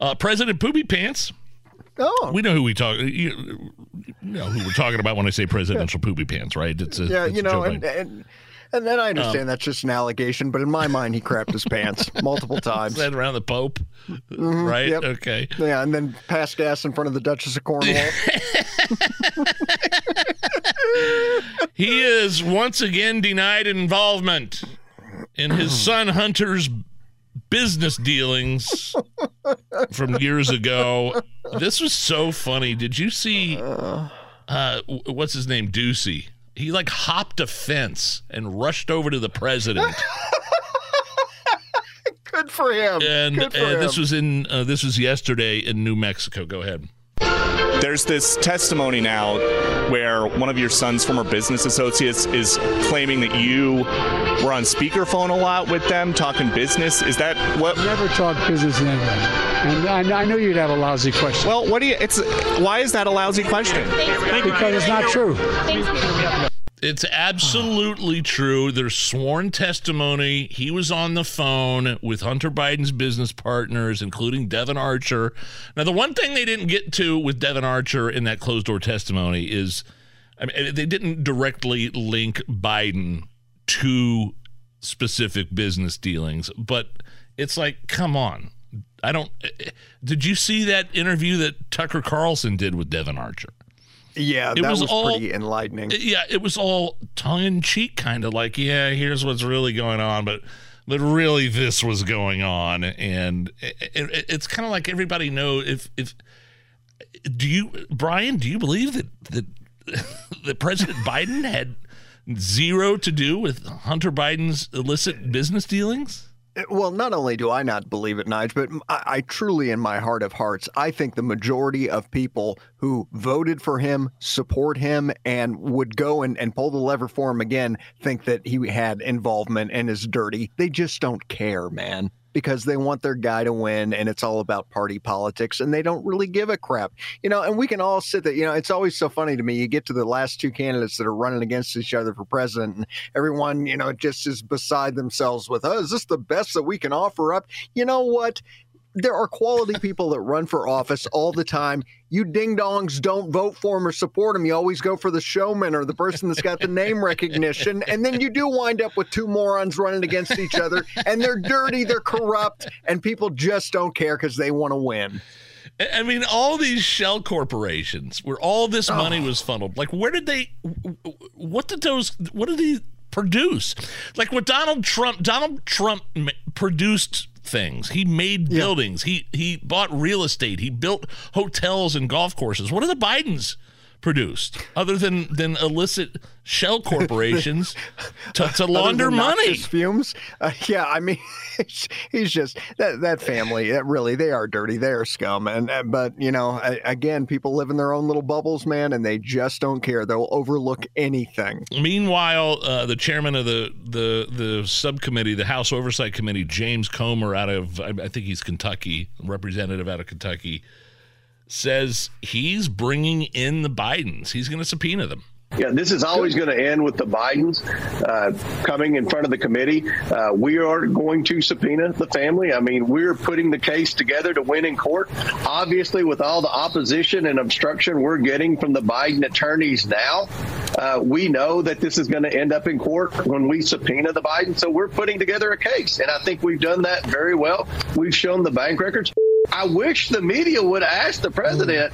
Uh, President Poopy Pants. Oh, We know who we talk. You know who we're talking about when I say presidential poopy pants, right? It's a, yeah, it's you know, and, and and then I Um, understand that's just an allegation, but in my mind, he crapped his pants multiple times. That around the Pope, right? yep. Okay. Yeah, and then passed gas in front of the Duchess of Cornwall. He is once again denied involvement in his son Hunter's business dealings from years ago. This was so funny. Did you see uh what's his name? Doocy. He like hopped a fence and rushed over to the president. Good for him. And for uh, him. this was in uh, this was yesterday in New Mexico. Go ahead. There's this testimony now where one of your son's former business associates is claiming that you were on speakerphone a lot with them talking business. Is that what? Never talk business in anybody. And I, I knew you'd have a lousy question. Well, what do you? It's why is that a lousy question? because it's not true. It's absolutely true. There's sworn testimony. He was on the phone with Hunter Biden's business partners, including Devon Archer. Now, the one thing they didn't get to with Devon Archer in that closed door testimony is I mean, they didn't directly link Biden to specific business dealings, but it's like, come on. I don't. Did you see that interview that Tucker Carlson did with Devon Archer? Yeah, it that was was, all- pretty enlightening. yeah, it was all tongue in cheek, kind of like, yeah, here's what's really going on, but but really this was going on, and it, it, it's kind of like everybody know if if do you Brian, do you believe that that that President Biden had zero to do with Hunter Biden's illicit business dealings? Well, not only do I not believe it, Nige, but I, I truly, in my heart of hearts, I think the majority of people who voted for him, support him, and would go and, and pull the lever for him again think that he had involvement and is dirty. They just don't care, man. Because they want their guy to win and it's all about party politics and they don't really give a crap. You know, and we can all sit there, you know, it's always so funny to me. You get to the last two candidates that are running against each other for president and everyone, you know, just is beside themselves with, oh, is this the best that we can offer up? You know what? There are quality people that run for office all the time. You ding dongs don't vote for them or support them. You always go for the showman or the person that's got the name recognition. And then you do wind up with two morons running against each other. And they're dirty, they're corrupt, and people just don't care because they want to win. I mean, all these shell corporations where all this money was funneled. Like, where did they? What did those? What did they produce? Like, what Donald Trump? Donald Trump produced things. He made buildings. He he bought real estate. He built hotels and golf courses. What are the Bidens? Produced other than than illicit shell corporations to, to launder money. Fumes. Uh, yeah, I mean, he's just that that family. That really, they are dirty. They are scum. And uh, but you know, I, again, people live in their own little bubbles, man, and they just don't care. They'll overlook anything. Meanwhile, uh, the chairman of the, the the subcommittee, the House Oversight Committee, James Comer, out of I, I think he's Kentucky, representative out of Kentucky, says he's bringing in the Bidens. He's going to subpoena them. Yeah, this is always going to end with the Bidens uh, coming in front of the committee. Uh, we are going to subpoena the family. I mean, we're putting the case together to win in court. Obviously, with all the opposition and obstruction we're getting from the Biden attorneys now, uh, we know that this is going to end up in court when we subpoena the Biden. So we're putting together a case, and I think we've done that very well. We've shown the bank records. I wish the media would ask the president,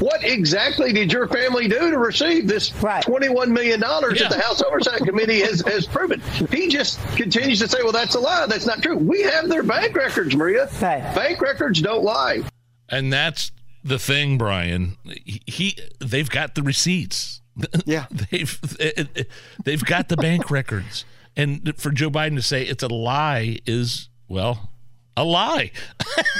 what exactly did your family do to receive this $21 million that the House Oversight Committee has, has proven? He just continues to say, well, that's a lie. That's not true. We have their bank records, Maria. Bank records don't lie. And that's the thing, Brian. He, he they've got the receipts. Yeah, they've they've got the bank records. And for Joe Biden to say it's a lie is well a lie.